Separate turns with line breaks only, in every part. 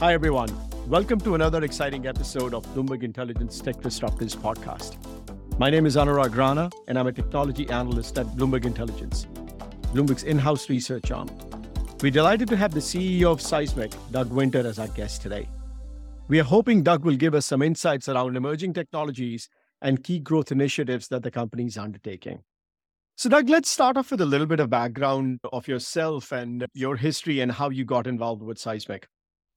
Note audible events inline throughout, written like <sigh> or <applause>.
Hi, everyone. Welcome to another exciting episode of Bloomberg Intelligence Tech Disruptors podcast. My name is Anurag Rana, and I'm a technology analyst at Bloomberg Intelligence, Bloomberg's in house research arm. We're delighted to have the CEO of Seismic, Doug Winter, as our guest today. We are hoping Doug will give us some insights around emerging technologies and key growth initiatives that the company is undertaking. So, Doug, let's start off with a little bit of background of yourself and your history and how you got involved with Seismic.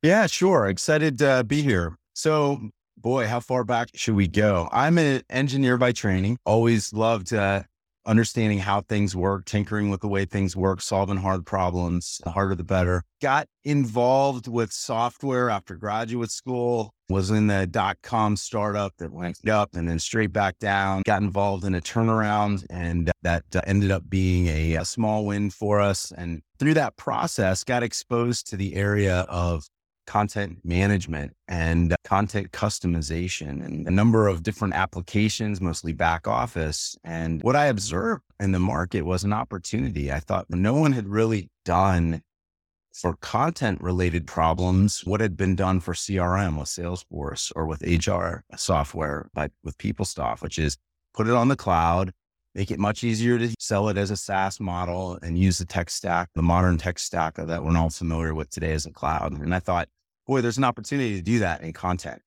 Yeah, sure. Excited to be here. So, boy, how far back should we go? I'm an engineer by training. Always loved uh, understanding how things work, tinkering with the way things work, solving hard problems. The harder, the better. Got involved with software after graduate school. Was in the dot com startup that went up and then straight back down. Got involved in a turnaround, and that uh, ended up being a, a small win for us. And through that process, got exposed to the area of content management and content customization and a number of different applications, mostly back office. And what I observed in the market was an opportunity. I thought no one had really done for content related problems what had been done for CRM with Salesforce or with HR software like with PeopleSoft, which is put it on the cloud, make it much easier to sell it as a SaaS model and use the tech stack, the modern tech stack that we're all familiar with today as a cloud. And I thought, boy, there's an opportunity to do that in content.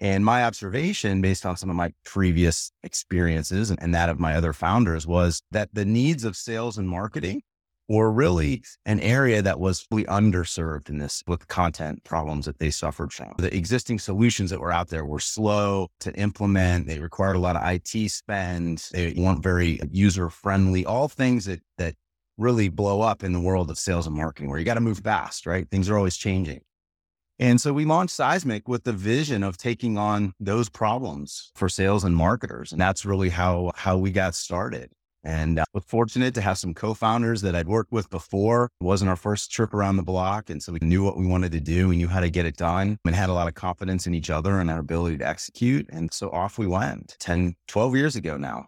And my observation, based on some of my previous experiences and, and, that of my other founders, was that the needs of sales and marketing were really an area that was really underserved in this with content problems that they suffered from. The existing solutions that were out there were slow to implement. They required a lot of IT spend. They weren't very user friendly, all things that, that really blow up in the world of sales and marketing where you got to move fast, right? Things are always changing. And so we launched Seismic with the vision of taking on those problems for sales and marketers. And that's really how, how we got started. And uh, was fortunate to have some co-founders that I'd worked with before. It wasn't our first trip around the block. And so we knew what we wanted to do. We knew how to get it done and had a lot of confidence in each other and our ability to execute. And so off we went 10, 12 years ago now.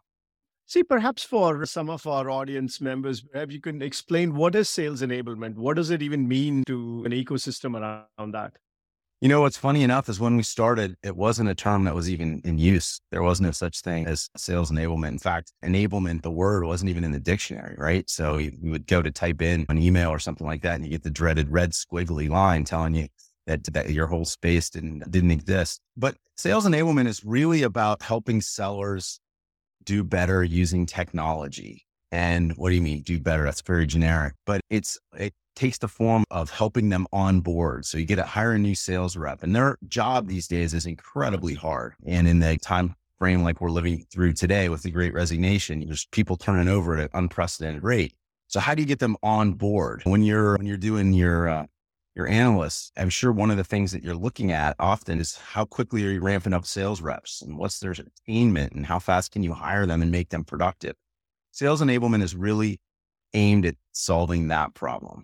See, perhaps for some of our audience members, perhaps you can explain what is sales enablement? What does it even mean to an ecosystem around that?
You know, what's funny enough is when we started, it wasn't a term that was even in use. There was no such thing as sales enablement. In fact, enablement, the word wasn't even in the dictionary, right? So you, would go to type in an email or something like that, and you get the dreaded red squiggly line telling you that, that your whole space didn't, didn't exist. But sales enablement is really about helping sellers do better using technology. And what do you mean do better? That's very generic, but it's, it takes the form of helping them on board. So you get to hire a new sales rep and their job these days is incredibly hard. And in the time frame like we're living through today with the great resignation, there's people turning over at an unprecedented rate. So how do you get them on board when you're, when you're doing your, uh, your analysts, I'm sure one of the things that you're looking at often is how quickly are you ramping up sales reps and what's their attainment and how fast can you hire them and make them productive? Sales enablement is really aimed at solving that problem.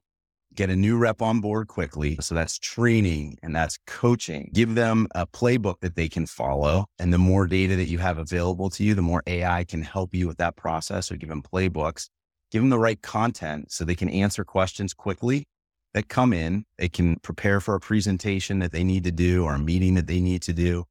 Get a new rep on board quickly. So that's training and that's coaching. Give them a playbook that they can follow. And the more data that you have available to you, the more AI can help you with that process. So give them playbooks, give them the right content so they can answer questions quickly that come in. They can prepare for a presentation that they need to do or a meeting that they need to do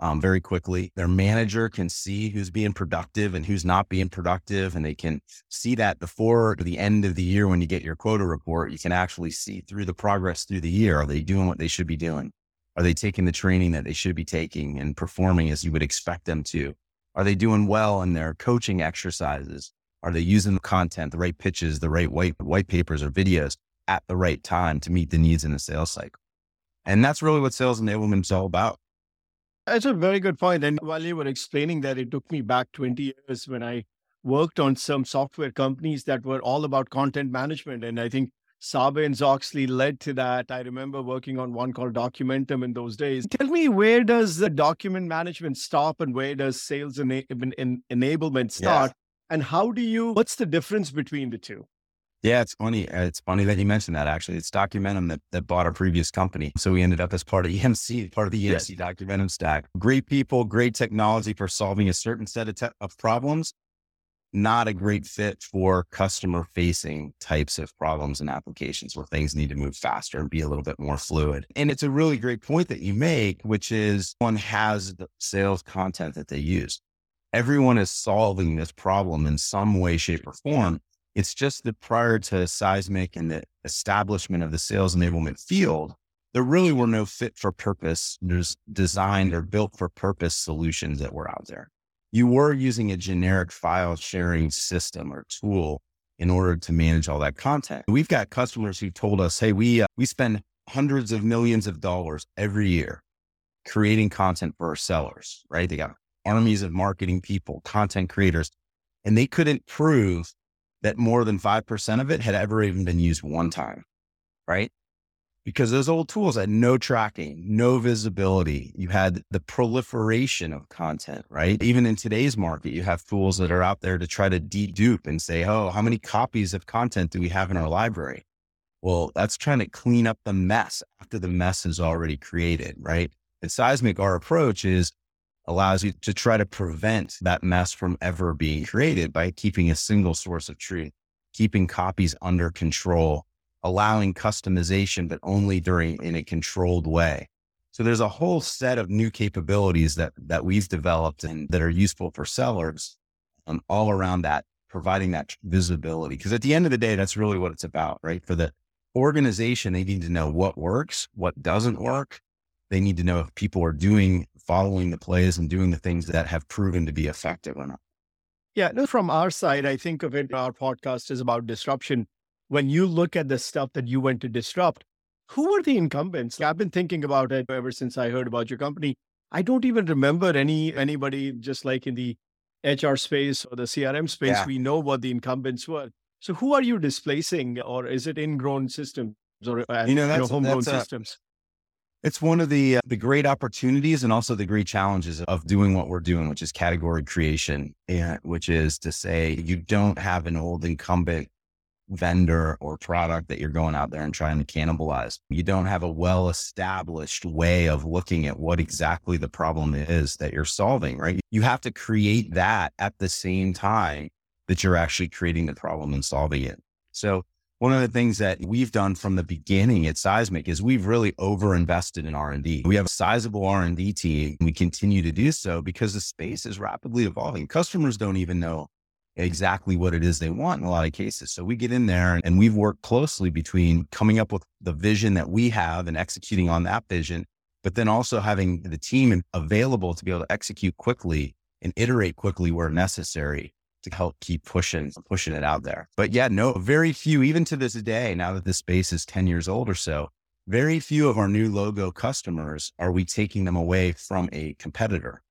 um, very quickly. Their manager can see who's being productive and who's not being productive. And they can see that before the end of the year when you get your quota report, you can actually see through the progress through the year. Are they doing what they should be doing? Are they taking the training that they should be taking and performing as you would expect them to? Are they doing well in their coaching exercises? Are they using the content, the right pitches, the right white, white papers or videos? At the right time to meet the needs in the sales cycle. And that's really what sales enablement is all about.
That's a very good point. And while you were explaining that, it took me back 20 years when I worked on some software companies that were all about content management. And I think Sarbanes Oxley led to that. I remember working on one called Documentum in those days. Tell me, where does the document management stop and where does sales ena- enablement start? Yeah. And how do you, what's the difference between the two?
Yeah, it's funny. Uh, it's funny that you mentioned that. Actually, it's Documentum that, that bought our previous company. So we ended up as part of EMC, <laughs> part of the EMC yes. Documentum stack. Great people, great technology for solving a certain set of, te- of problems. not a great fit for customer facing types of problems and applications where things need to move faster and be a little bit more fluid. And it's a really great point that you make, which is one has the sales content that they use. Everyone is solving this problem in some way, shape, or form. It's just that prior to seismic and the establishment of the sales enablement field, there really were no fit for purpose, there's designed or built for purpose solutions that were out there you were using a generic file sharing system or tool in order to manage all that content. We've got customers who told us, "Hey, we uh, we spend hundreds of millions of dollars every year creating content for our sellers, right? They got armies of marketing people, content creators, and they couldn't prove that more than 5% of it had ever even been used one time, right? because those old tools had no tracking, no visibility. You had the proliferation of content, right? Even in today's market, you have tools that are out there to try to dedupe and say, oh, how many copies of content do we have in our library? Well, that's trying to clean up the mess after the mess is already created, right? At Seismic, our approach is allows you to try to prevent that mess from ever being created by keeping a single source of truth, keeping copies under control, allowing customization, but only during in a controlled way. So there's a whole set of new capabilities that that we've developed and that are useful for sellers um, all around that, providing that visibility. Because at the end of the day, that's really what it's about, right? For the organization, they need to know what works, what doesn't work. They need to know if people are doing, following the plays and doing the things that have proven to be effective or not.
Yeah, no, from our side, I think of it, our podcast is about disruption when you look at the stuff that you went to disrupt, who were the incumbents? I've been thinking about it ever since I heard about your company. I don't even remember any anybody just like in the HR space or the CRM space. Yeah. We know what the incumbents were. So who are you displacing, or is it ingrown systems or uh, you know, that's, you know, homegrown that's a, systems?
It's one of the uh, the great opportunities and also the great challenges of doing what we're doing, which is category creation, and which is to say you don't have an old incumbent vendor or product that you're going out there and trying to cannibalize. You don't have a well established way of looking at what exactly the problem is that you're solving, right? You have to create that at the same time that you're actually creating the problem and solving it. So one of the things that we've done from the beginning at Seismic is we've really over invested in R&D. We have a sizable R&D team. We continue to do so because the space is rapidly evolving. Customers don't even know exactly what it is they want in a lot of cases. So we get in there and we've worked closely between coming up with the vision that we have and executing on that vision, but then also having the team available to be able to execute quickly and iterate quickly where necessary to help keep pushing, pushing it out there. But yeah, no, very few, even to this day, now that this space is 10 years old or so, very few of our new logo customers are we taking them away from a competitor.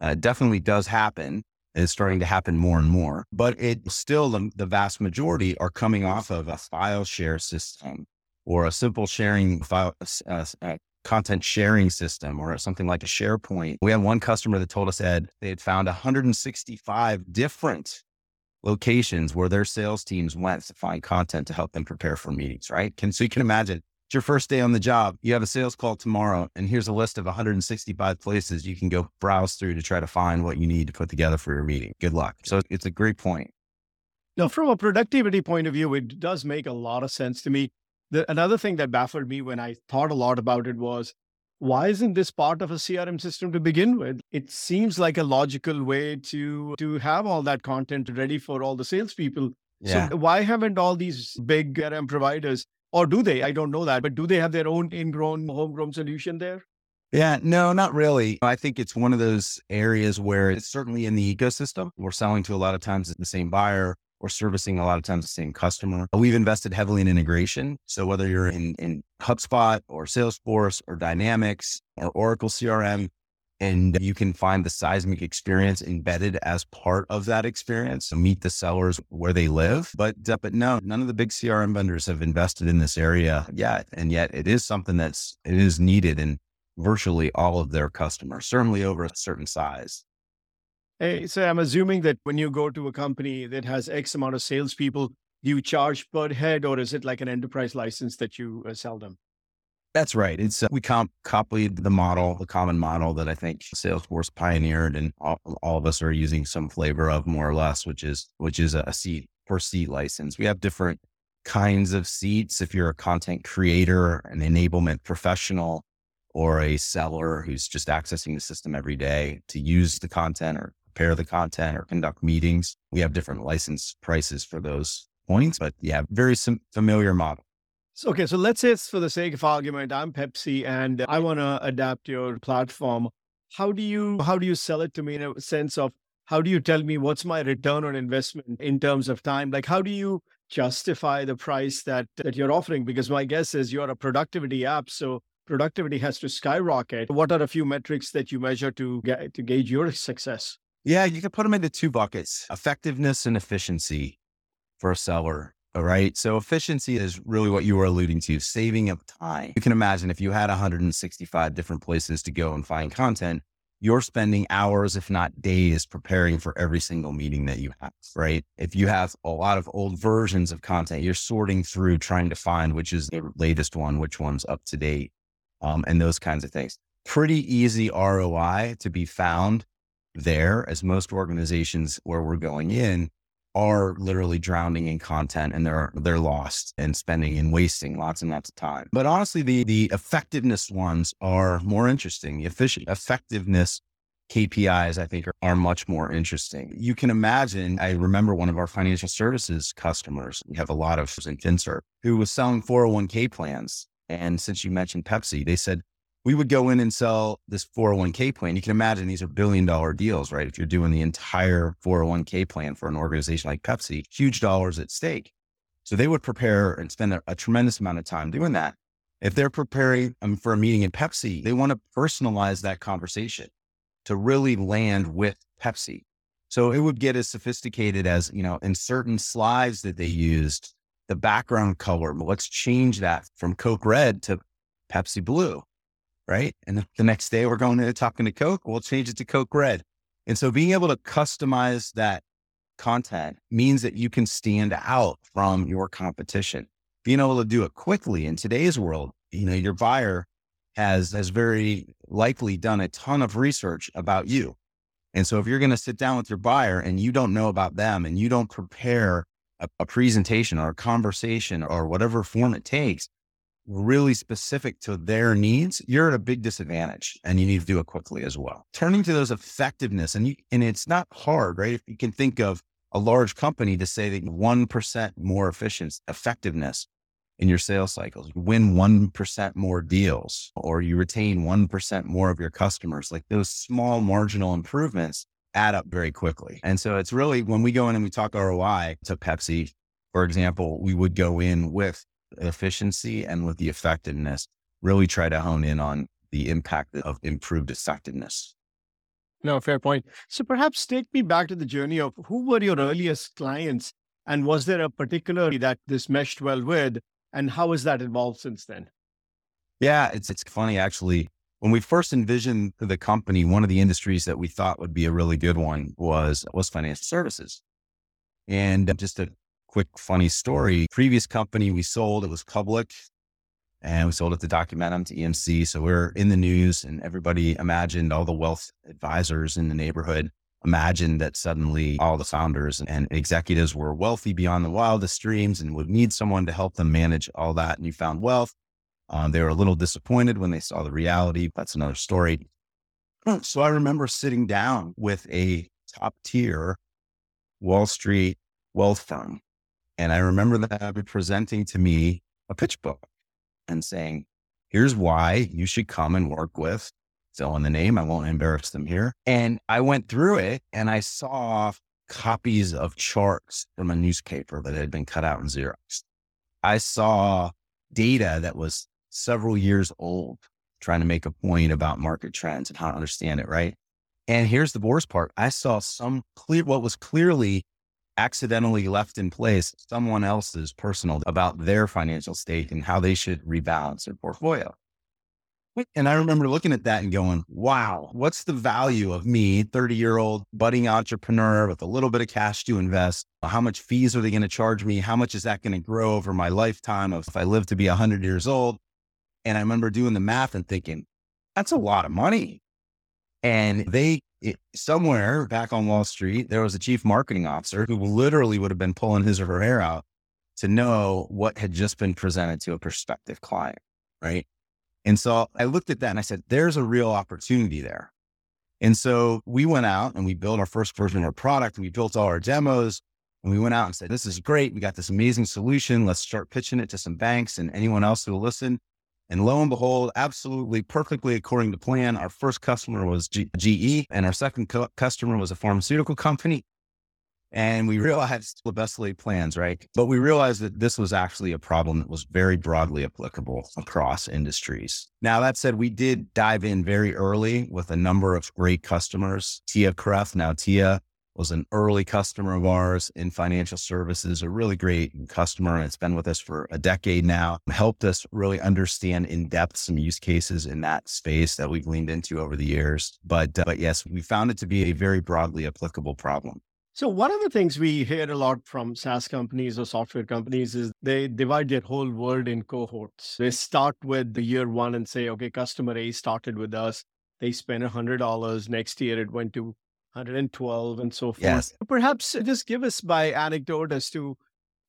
Uh, definitely does happen It's starting to happen more and more, but it still the, the, vast majority are coming off of a file share system or a simple sharing file, uh, uh, content sharing system or something like a SharePoint. We had one customer that told us, Ed, they had found 165 different locations where their sales teams went to find content to help them prepare for meetings, right? Can, so you can imagine it's your first day on the job. You have a sales call tomorrow, and here's a list of 165 places you can go browse through to try to find what you need to put together for your meeting. Good luck. So it's a great point.
Now, from a productivity point of view, it does make a lot of sense to me. The, another thing that baffled me when I thought a lot about it was why isn't this part of a crm system to begin with it seems like a logical way to to have all that content ready for all the salespeople yeah. so why haven't all these big crm providers or do they? I don't know that, but do they have their own ingrown, homegrown solution there?
Yeah, no, not really. I think it's one of those areas where it's certainly in the ecosystem. We're selling to a lot of times the same buyer or servicing a lot of times the same customer. We've invested heavily in integration. So whether you're in, in HubSpot or Salesforce or Dynamics or Oracle CRM, and you can find the seismic experience embedded as part of that experience to meet the sellers where they live. But, uh, but no, none of the big CRM vendors have invested in this area yet. And yet it is something that's, it is needed in virtually all of their customers, certainly over a certain size.
Hey, so I'm assuming that when you go to a company that has X amount of salespeople, you charge per head or is it like an enterprise license that you uh, sell them?
That's right. It's uh, we comp- copied the model, the common model that I think Salesforce pioneered, and all, all, of us are using some flavor of more or less, which is which is a seat per seat license. We have different kinds of seats. If you're a content creator, an enablement professional, or a seller who's just accessing the system every day to use the content or prepare the content or conduct meetings, we have different license prices for those points. But yeah, very sim- familiar model.
So, okay, so let's say it's for the sake of argument, I'm Pepsi and I want to adapt your platform. How do you how do you sell it to me in a sense of how do you tell me what's my return on investment in terms of time? Like how do you justify the price that that you're offering? Because my guess is you're a productivity app, so productivity has to skyrocket. What are a few metrics that you measure to get, to gauge your success?
Yeah, you can put them into two buckets: effectiveness and efficiency for a seller. All right. So efficiency is really what you were alluding to, saving up time. You can imagine if you had 165 different places to go and find content, you're spending hours, if not days, preparing for every single meeting that you have, right? If you have a lot of old versions of content, you're sorting through trying to find which is the latest one, which one's up to date, um, and those kinds of things. Pretty easy ROI to be found there, as most organizations where we're going in are literally drowning in content and they're they're lost and spending and wasting lots and lots of time. But honestly, the the effectiveness ones are more interesting. The efficient effectiveness KPIs, I think, are, are much more interesting. You can imagine, I remember one of our financial services customers, we have a lot of in FinServ, who was selling 401k plans. And since you mentioned Pepsi, they said, we would go in and sell this 401k plan. You can imagine these are billion dollar deals, right? If you're doing the entire 401k plan for an organization like Pepsi, huge dollars at stake. So they would prepare and spend a, a tremendous amount of time doing that. If they're preparing um, for a meeting in Pepsi, they want to personalize that conversation to really land with Pepsi. So it would get as sophisticated as, you know, in certain slides that they used, the background color, let's change that from Coke Red to Pepsi Blue right? And the next day we're going to talking to Coke, we'll change it to Coke Red. And so being able to customize that content means that you can stand out from your competition. Being able to do it quickly in today's world, you know, your buyer has has very likely done a ton of research about you. And so if you're going to sit down with your buyer and you don't know about them and you don't prepare a, a presentation or a conversation or whatever form it takes, really specific to their needs, you're at a big disadvantage and you need to do it quickly as well. Turning to those effectiveness and you, and it's not hard, right? If you can think of a large company to say that 1% more efficient effectiveness in your sales cycles, you win 1% more deals or you retain 1% more of your customers, like those small marginal improvements add up very quickly. And so it's really when we go in and we talk ROI to Pepsi, for example, we would go in with efficiency and with the effectiveness, really try to hone in on the impact of improved effectiveness.
No, fair point. So perhaps take me back to the journey of who were your earliest clients and was there a particular that this meshed well with and how has that evolved since then?
Yeah, it's it's funny actually. When we first envisioned the company, one of the industries that we thought would be a really good one was was financial services. And just to quick funny story. Previous company we sold, it was public and we sold it to Documentum to EMC. So we are in the news and everybody imagined all the wealth advisors in the neighborhood imagined that suddenly all the founders and executives were wealthy beyond the wildest dreams and would need someone to help them manage all that newfound wealth. Um, they were a little disappointed when they saw the reality. That's another story. <clears throat> So I remember sitting down with a top tier Wall Street wealth fund and I remember them presenting to me a pitch book and saying, here's why you should come and work with fill in the name. I won't embarrass them here. And I went through it and I saw copies of charts from a newspaper that had been cut out in Xerox. I saw data that was several years old, trying to make a point about market trends and how to understand it. Right. And here's the worst part. I saw some clear, what was clearly accidentally left in place someone else's personal about their financial state and how they should rebalance their portfolio. And I remember looking at that and going, wow, what's the value of me, 30 year old budding entrepreneur with a little bit of cash to invest? How much fees are they going to charge me? How much is that going to grow over my lifetime if I live to be 100 years old? And I remember doing the math and thinking, that's a lot of money. And they, it, somewhere back on Wall Street, there was a chief marketing officer who literally would have been pulling his or her hair out to know what had just been presented to a prospective client. Right. And so I looked at that and I said, there's a real opportunity there. And so we went out and we built our first version of our product. And we built all our demos and we went out and said, this is great. We got this amazing solution. Let's start pitching it to some banks and anyone else who will listen. And lo and behold, absolutely perfectly according to plan, our first customer was G- GE and our second co- customer was a pharmaceutical company. And we <laughs> realized the best laid plans, right? But we realized that this was actually a problem that was very broadly applicable across industries. Now, that said, we did dive in very early with a number of great customers. TIAA-CREF, now TIAA, was an early customer of ours in financial services, a really great customer. And it's been with us for a decade now, helped us really understand in depth some use cases in that space that we've leaned into over the years. But, uh, but yes, we found it to be a very broadly applicable problem.
So one of the things we hear a lot from SaaS companies or software companies is they divide their whole world in cohorts. They start with the year one and say, okay, customer A started with us. They spent $100. Next year it went to 112 and so forth.
Yes.
Perhaps just give us by anecdote as to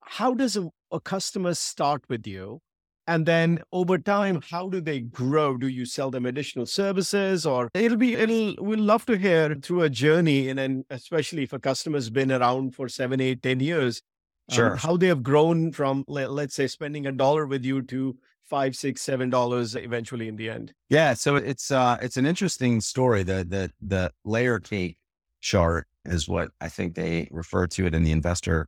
how does a, a customer start with you? And then over time, how do they grow? Do you sell them additional services or it'll be, it'll, we'll love to hear through a journey. And then especially if a customer's been around for seven, eight, ten years, um,
Sure.
how they have grown from, let, let's say, spending a dollar with you to five, six, seven dollars eventually in the end.
Yeah, so it's uh it's an interesting story. The the the layer cake chart is what I think they refer to it in the investor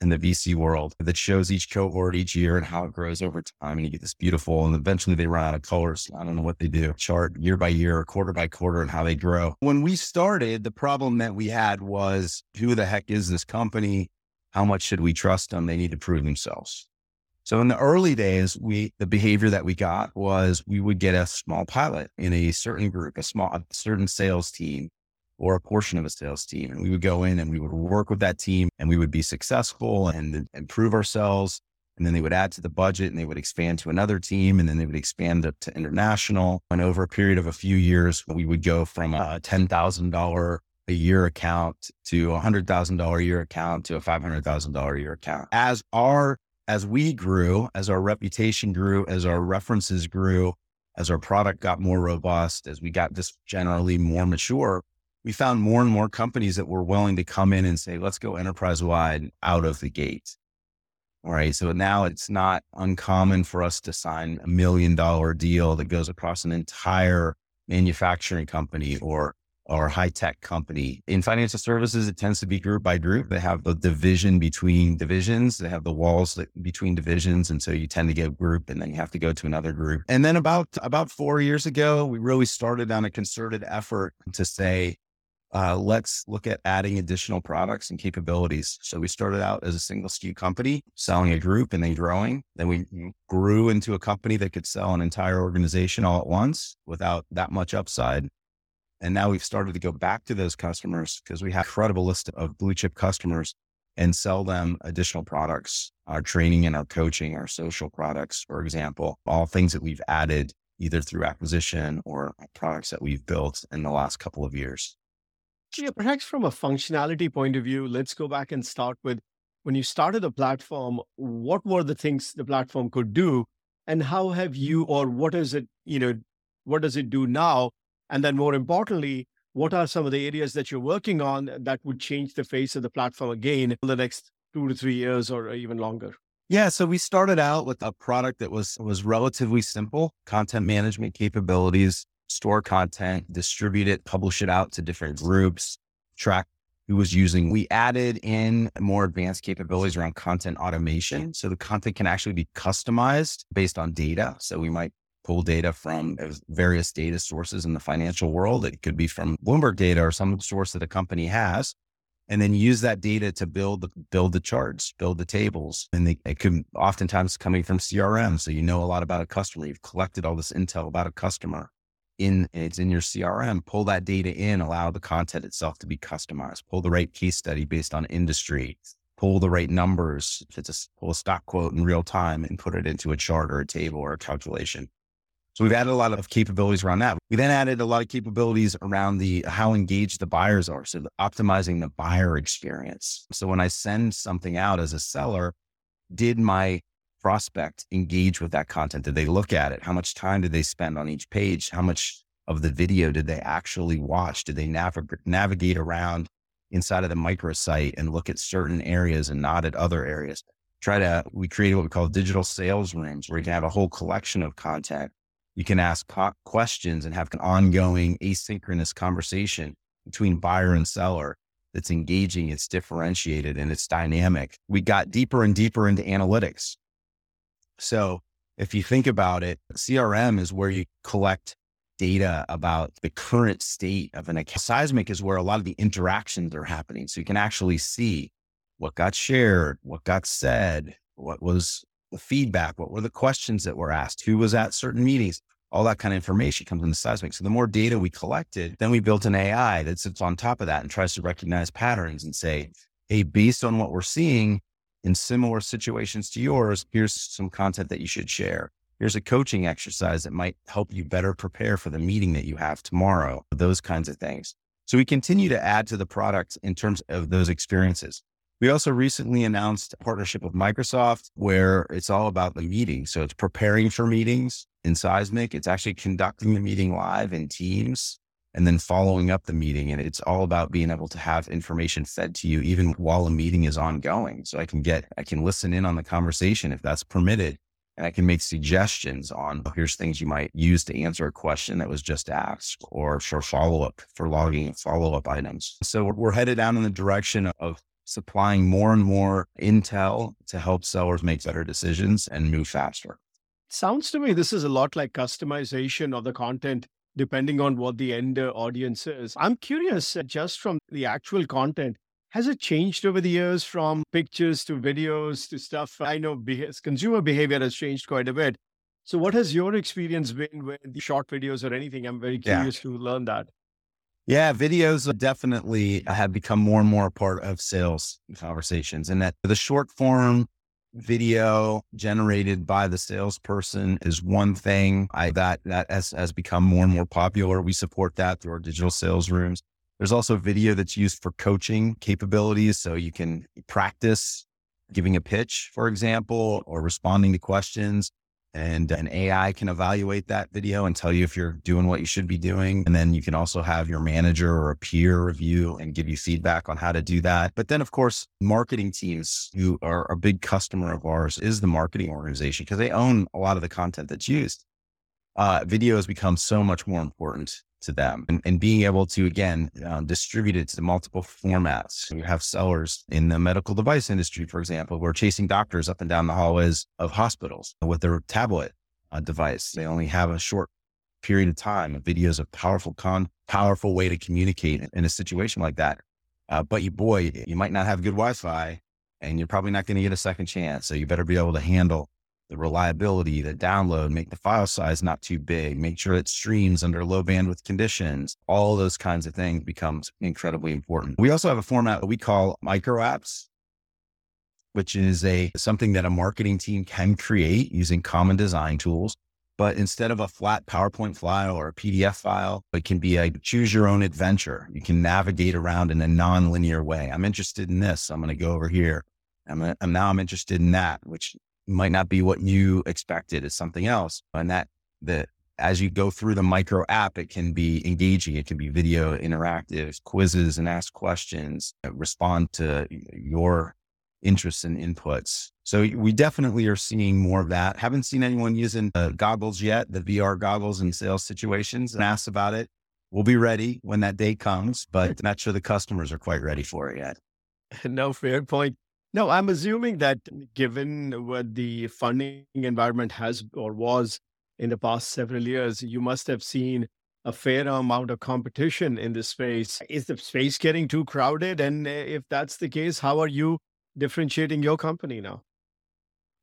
in the VC world that shows each cohort each year and how it grows over time. And you get this beautiful, and eventually they run out of colors. I don't know what they do. Chart year by year, quarter by quarter, and how they grow. When we started, the problem that we had was who the heck is this company? How much should we trust them? They need to prove themselves. So in the early days, we the behavior that we got was we would get a small pilot in a certain group, a small a certain sales team or a portion of a sales team. And we would go in and we would work with that team and we would be successful and improve ourselves. And then they would add to the budget and they would expand to another team and then they would expand up to international. And over a period of a few years, we would go from a $10,000 a year account to a hundred thousand dollar a year account to a five hundred thousand dollar a year account. As our as we grew, as our reputation grew, as our references grew, as our product got more robust, as we got just generally more mature, we found more and more companies that were willing to come in and say, let's go enterprise wide out of the gate. All right. So now it's not uncommon for us to sign a million dollar deal that goes across an entire manufacturing company or or high tech company. In financial services, it tends to be group by group. They have the division between divisions. They have the walls that, between divisions. And so you tend to get group and then you have to go to another group. And then about, about four years ago, we really started on a concerted effort to say, uh, let's look at adding additional products and capabilities. So we started out as a single SKU company, selling a group and then growing. Then we grew into a company that could sell an entire organization all at once without that much upside. And now we've started to go back to those customers because we have a credible list of blue chip customers and sell them additional products, our training and our coaching, our social products, for example, all things that we've added either through acquisition or products that we've built in the last couple of years.
Yeah, perhaps from a functionality point of view, let's go back and start with when you started the platform, what were the things the platform could do? And how have you, or what is it, you know, what does it do now? And then more importantly, what are some of the areas that you're working on that would change the face of the platform again in the next two to three years or even longer?
Yeah, so we started out with a product that was was relatively simple, content management capabilities, store content, distribute it, publish it out to different groups, track who was using. We added in more advanced capabilities around content automation. So the content can actually be customized based on data. So we might pull data from uh, various data sources in the financial world. It could be from Bloomberg data or some source that a company has. And then use that data to build the build the charts, build the tables, and they, it could oftentimes coming from CRM. So you know a lot about a customer. You've collected all this intel about a customer in it's in your CRM. Pull that data in, allow the content itself to be customized. Pull the right case study based on industry. Pull the right numbers. It's a pull a stock quote in real time and put it into a chart or a table or a calculation. So we've added a lot of capabilities around that. We then added a lot of capabilities around the how engaged the buyers are. So optimizing the buyer experience. So when I send something out as a seller, did my prospect engage with that content? Did they look at it? How much time did they spend on each page? How much of the video did they actually watch? Did they nav- navigate around inside of the microsite and look at certain areas and not at other areas? Try to, we created what we call digital sales rooms where you can have a whole collection of content. You can ask questions and have an ongoing asynchronous conversation between buyer and seller that's engaging, it's differentiated, and it's dynamic. We got deeper and deeper into analytics. So if you think about it, CRM is where you collect data about the current state of an account. Seismic is where a lot of the interactions are happening. So you can actually see what got shared, what got said, what was the feedback, what were the questions that were asked, who was at certain meetings. All that kind of information comes in the seismic. So the more data we collected, then we built an AI that sits on top of that and tries to recognize patterns and say, hey, based on what we're seeing, in similar situations to yours, here's some content that you should share. Here's a coaching exercise that might help you better prepare for the meeting that you have tomorrow, those kinds of things. So we continue to add to the product in terms of those experiences. We also recently announced a partnership with Microsoft where it's all about the meeting. So it's preparing for meetings in Seismic. It's actually conducting the meeting live in Teams and then following up the meeting. And it's all about being able to have information fed to you even while a meeting is ongoing. So I can get, I can listen in on the conversation if that's permitted. And I can make suggestions on oh, here's things you might use to answer a question that was just asked or for follow up, for logging follow up items. So we're headed down in the direction of supplying more and more intel to help sellers make better decisions and move faster.
Sounds to me this is a lot like customization of the content depending on what the end audience is. I'm curious, uh, just from the actual content, has it changed over the years from pictures to videos to stuff? I know consumer behavior has changed quite a bit. So, what has your experience been with the short videos or anything? I'm very curious yeah. to learn that.
Yeah, videos definitely have become more and more a part of sales conversations, and that the short form video generated by the salesperson is one thing I, that that has, has become more and more popular. We support that through our digital sales rooms. There's also video that's used for coaching capabilities. So you can practice giving a pitch, for example, or responding to questions and an AI can evaluate that video and tell you if you're doing what you should be doing. And then you can also have your manager or a peer review and give you feedback on how to do that. But then, of course, marketing teams who are a big customer of ours is the marketing organization because they own a lot of the content that's used. Uh, video has become so much more important to them and, and being able to again um, distribute it to multiple formats. You have sellers in the medical device industry for example who are chasing doctors up and down the hallways of hospitals with their tablet uh, device. They only have a short period of time. A video is a powerful con powerful way to communicate in a situation like that. Uh, but you boy you might not have good wi-fi and you're probably not going to get a second chance so you better be able to handle the reliability, the download, make the file size not too big, make sure it streams under low bandwidth conditions. All those kinds of things becomes incredibly important. We also have a format that we call micro apps, which is a something that a marketing team can create using common design tools. But instead of a flat PowerPoint file or a PDF file, it can be a choose your own adventure. You can navigate around in a non-linear way. I'm interested in this. I'm going to go over here. I'm, a, I'm now I'm interested in that, which might not be what you expected is something else. And that, that as you go through the micro app, it can be engaging. It can be video interactive quizzes and ask questions, respond to your interests and inputs. So we definitely are seeing more of that. Haven't seen anyone using the goggles yet, the VR goggles in sales situations and asked about it. We'll be ready when that day comes, but <laughs> not sure the customers are quite ready for it yet. <laughs>
No, fair point. No, I'm assuming that given what the funding environment has or was in the past several years, you must have seen a fair amount of competition in this space. Is the space getting too crowded? And eh, if that's the case, how are you differentiating your company now?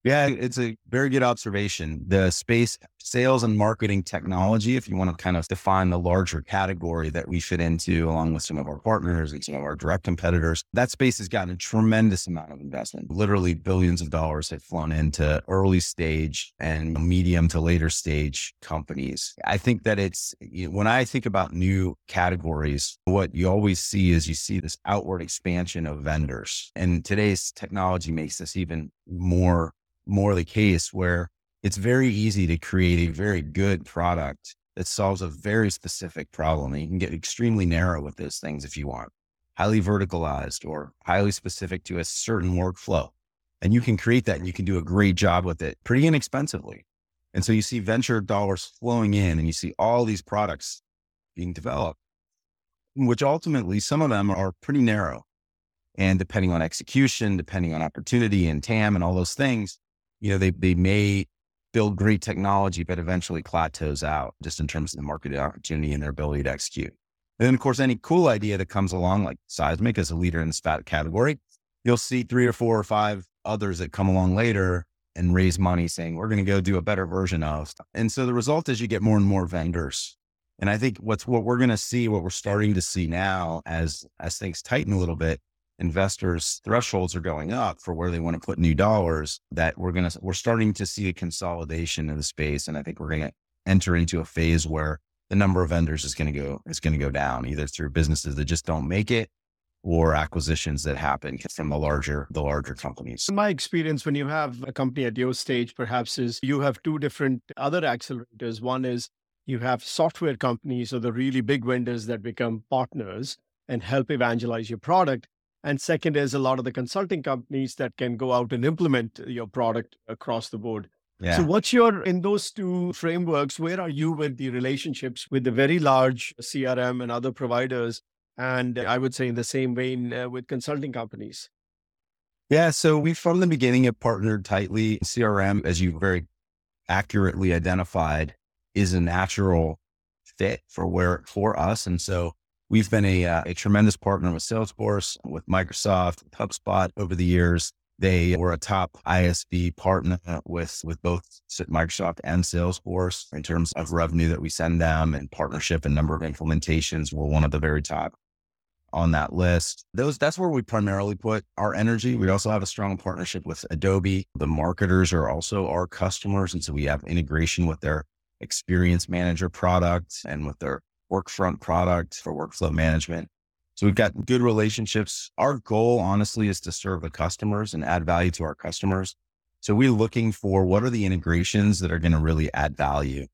Yeah, it's a very good observation. The space sales and marketing technology, if you want to kind of define the larger category that we fit into, along with some of our partners and some of our direct competitors, that space has gotten a tremendous amount of investment. Literally billions of dollars have flown into early stage and medium to later stage companies. I think that it's when I think about new categories, what you always see is you see this outward expansion of vendors. And today's technology makes this even more more the case where it's very easy to create a very good product that solves a very specific problem. And you can get extremely narrow with those things if you want, highly verticalized or highly specific to a certain workflow. And you can create that and you can do a great job with it pretty inexpensively. And so you see venture dollars flowing in and you see all these products being developed, which ultimately some of them are pretty narrow. And depending on execution, depending on opportunity and TAM and all those things, you know, they, they may build great technology, but eventually plateaus out just in terms of the market opportunity and their ability to execute. And then, of course, any cool idea that comes along, like Seismic as a leader in SPAT category, you'll see three or four or five others that come along later and raise money saying, we're going to go do a better version of. And so the result is you get more and more vendors. And I think what's what we're going to see, what we're starting to see now as, as things tighten a little bit investors thresholds are going up for where they want to put new dollars that we're going to we're starting to see a consolidation in the space and i think we're going to enter into a phase where the number of vendors is going to go is going to go down either through businesses that just don't make it or acquisitions that happen from the larger the larger companies.
In my experience, when you have a company at your stage, perhaps is you have two different other accelerators. One is you have software companies or the really big vendors that become partners and help evangelize your product. And second is a lot of the consulting companies that can go out and implement your product across the board. Yeah. So, what's your, in those two frameworks, where are you with the relationships with the very large CRM and other providers? And I would say in the same vein uh, with consulting companies.
Yeah. So, we from the beginning have partnered tightly. CRM, as you very accurately identified, is a natural fit for where for us. And so We've been a, uh, a tremendous partner with Salesforce, with Microsoft, with HubSpot over the years. They were a top ISV partner with, with both Microsoft and Salesforce in terms of revenue that we send them and partnership and number of implementations. We're one of the very top on that list. Those that's where we primarily put our energy. We also have a strong partnership with Adobe. The marketers are also our customers. And so we have integration with their experience manager product and with their Workfront product for workflow management. So we've got good relationships. Our goal, honestly, is to serve the customers and add value to our customers. So we're looking for what are the integrations that are going to really add value?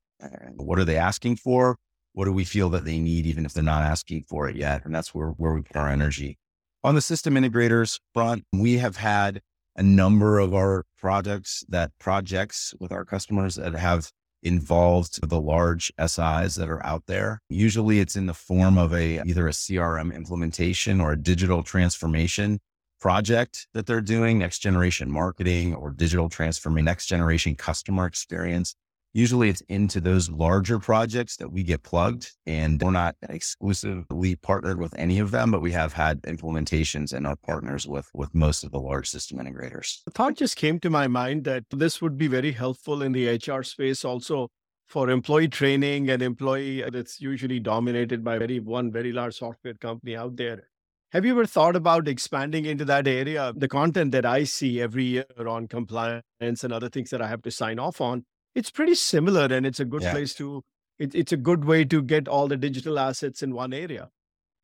What are they asking for? What do we feel that they need, even if they're not asking for it yet? And that's where, where we put our energy. On the system integrators front, we have had a number of our projects that projects with our customers that have involved the large SIs that are out there. Usually it's in the form of a either a CRM implementation or a digital transformation project that they're doing, next generation marketing or digital transformation, next generation customer experience. Usually it's into those larger projects that we get plugged and we're not exclusively partnered with any of them, but we have had implementations and are partners with, with most of the large system integrators.
The thought just came to my mind that this would be very helpful in the HR space also for employee training and employee that's usually dominated by very one very large software company out there. Have you ever thought about expanding into that area? The content that I see every year on compliance and other things that I have to sign off on it's pretty similar and it's a good yeah. place to it, it's a good way to get all the digital assets in one area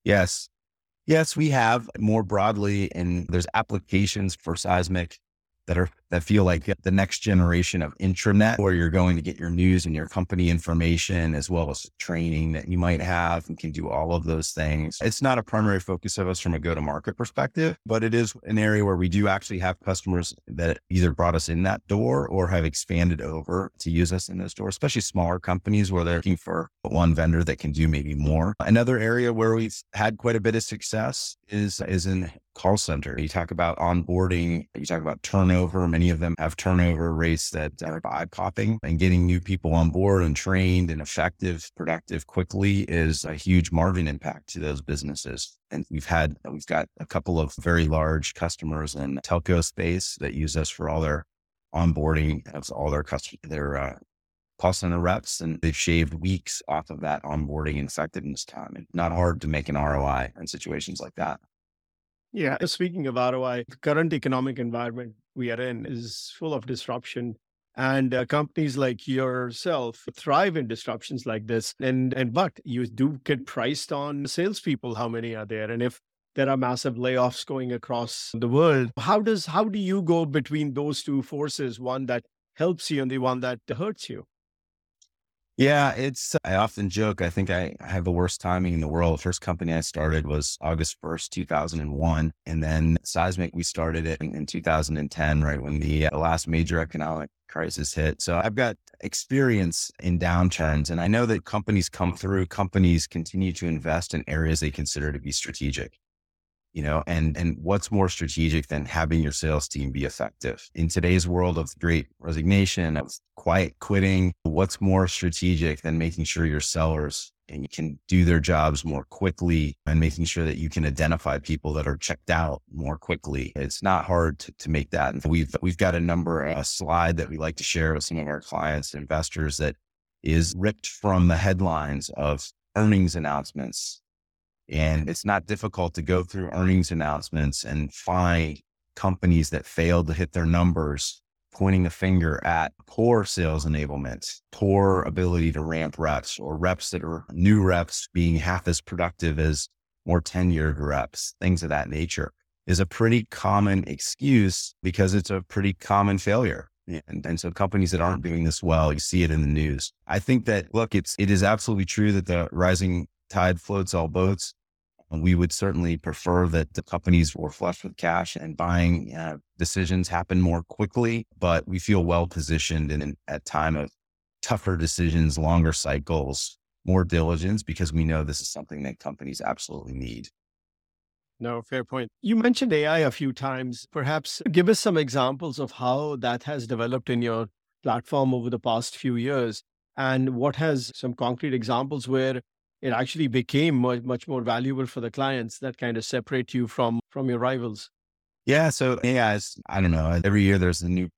yes yes we have more broadly and there's applications for seismic that are that feel like the next generation of intranet where you're going to get your news and your company information as well as training that you might have and can do all of those things. It's not a primary focus of us from a go to market perspective, but it is an area where we do actually have customers that either brought us in that door or have expanded over to use us in those doors, especially smaller companies where they're looking for one vendor that can do maybe more. Another area where we've had quite a bit of success is is in call center. You talk about onboarding, you talk about turnover. Many of them have turnover rates that are eye popping and getting new people on board and trained and effective, productive quickly is a huge margin impact to those businesses. And we've had, we've got a couple of very large customers in telco space that use us for all their onboarding of all their customers, their uh, call center reps, and they've shaved weeks off of that onboarding and effectiveness time. It's not hard to make an ROI in situations like that.
Yeah. Speaking of ROI, the current economic environment we are in is full of disruption. And uh, companies like yourself thrive in disruptions like this. And and but you do get priced on salespeople. How many are there? And if there are massive layoffs going across the world, how does how do you go between those two forces? One that helps you and the one that hurts you.
Yeah, it's, I often joke, I think I have the worst timing in the world. First company I started was August 1st, 2001. And then Seismic, we started it in, in 2010, right when the uh, last major economic crisis hit. So I've got experience in downturns and I know that companies come through, companies continue to invest in areas they consider to be strategic you know and and what's more strategic than having your sales team be effective in today's world of great resignation of quiet quitting what's more strategic than making sure your sellers and you can do their jobs more quickly and making sure that you can identify people that are checked out more quickly. It's not hard to, to make that. And we've, we've got a number, a slide that we like to share with some of our clients, investors that is ripped from the headlines of earnings announcements and it's not difficult to go through earnings announcements and find companies that failed to hit their numbers, pointing the finger at poor sales enablement, poor ability to ramp reps, or reps that are new reps being half as productive as more tenured reps, things of that nature is a pretty common excuse because it's a pretty common failure. And, and so companies that aren't doing this well, you see it in the news. I think that, look, it's, it is absolutely true that the rising tide floats all boats. We would certainly prefer that the companies were flush with cash and buying uh, decisions happen more quickly, but we feel well positioned in at time of tougher decisions, longer cycles, more diligence because we know this is something that companies absolutely need.
No, fair point. You mentioned AI a few times. Perhaps give us some examples of how that has developed in your platform over the past few years and what has some concrete examples where it actually became much, much more valuable for the clients that kind of separate you from from your rivals
yeah so yeah i don't know every year there's a new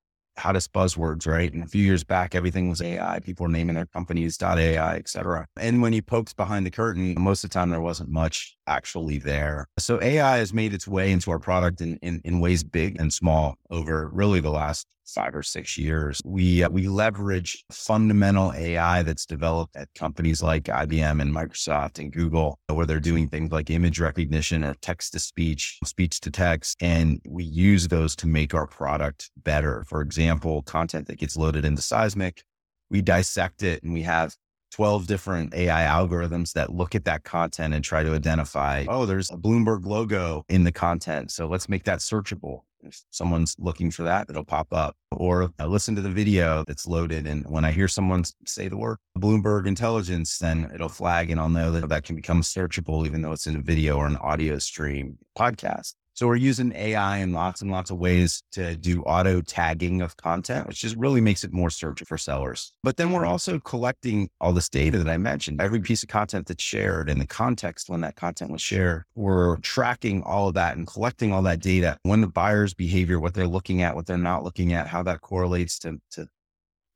hottest buzzwords, right? And a few years back, everything was AI. People were naming their companies .ai, etc. And when you poked behind the curtain, most of the time there wasn't much actually there. So AI has made its way into our product in, in, in ways big and small over really the last five or six years. We, uh, we leverage fundamental AI that's developed at companies like IBM and Microsoft and Google, where they're doing things like image recognition and text to speech, speech to text. And we use those to make our product better. For example, content that gets loaded into Seismic, we dissect it and we have 12 different AI algorithms that look at that content and try to identify, oh, there's a Bloomberg logo in the content. So let's make that searchable. If someone's looking for that, it'll pop up. Or I listen to the video that's loaded. And when I hear someone say the word Bloomberg intelligence, then it'll flag and I'll know that that can become searchable, even though it's in a video or an audio stream podcast. So we're using AI in lots and lots of ways to do auto tagging of content, which just really makes it more searchable for sellers. But then we're also collecting all this data that I mentioned, every piece of content that's shared and the context when that content was shared. We're tracking all of that and collecting all that data. When the buyer's behavior, what they're looking at, what they're not looking at, how that correlates to, to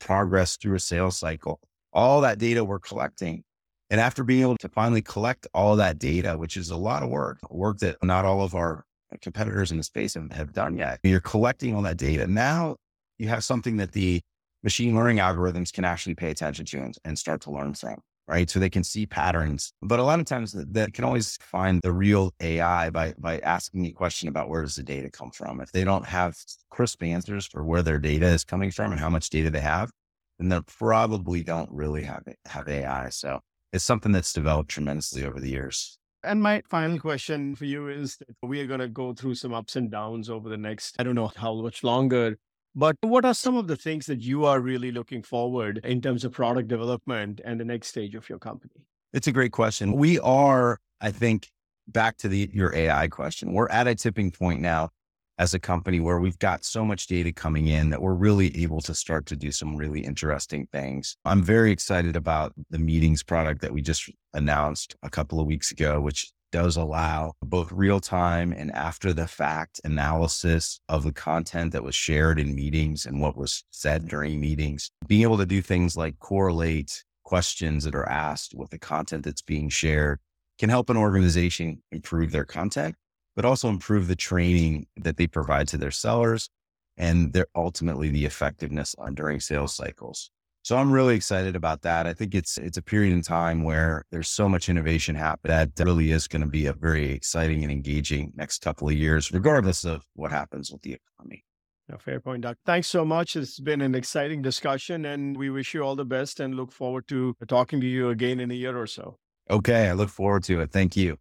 progress through a sales cycle. All that data we're collecting and after being able to finally collect all that data, which is a lot of work, work that not all of our competitors in the space have, have done yet. You're collecting all that data. Now you have something that the machine learning algorithms can actually pay attention to and, and start to learn from right? So they can see patterns. But a lot of times they can always find the real AI by by asking a question about where does the data come from. If they don't have crisp answers for where their data is coming from and how much data they have, then they probably don't really have have AI. So it's something that's developed tremendously over the years.
And my final question for you is that we are going to go through some ups and downs over the next, I don't know how much longer. But what are some of the things that you are really looking forward in terms of product development and the next stage of your company?
It's a great question. We are, I think, back to the your AI question. We're at a tipping point now as a company where we've got so much data coming in that we're really able to start to do some really interesting things. I'm very excited about the meetings product that we just announced a couple of weeks ago, which does allow both real time and after the fact analysis of the content that was shared in meetings and what was said during meetings. Being able to do things like correlate questions that are asked with the content that's being shared can help an organization improve their content, but also improve the training that they provide to their sellers and their ultimately the effectiveness on during sales cycles. So I'm really excited about that. I think it's it's a period in time where there's so much innovation happening that really is going to be a very exciting and engaging next couple of years, regardless of what happens with the economy.
No, fair point, Doug. Thanks so much. It's been an exciting discussion, and we wish you all the best and look forward to talking to you again in a year or so.
Okay, I look forward to it. Thank you.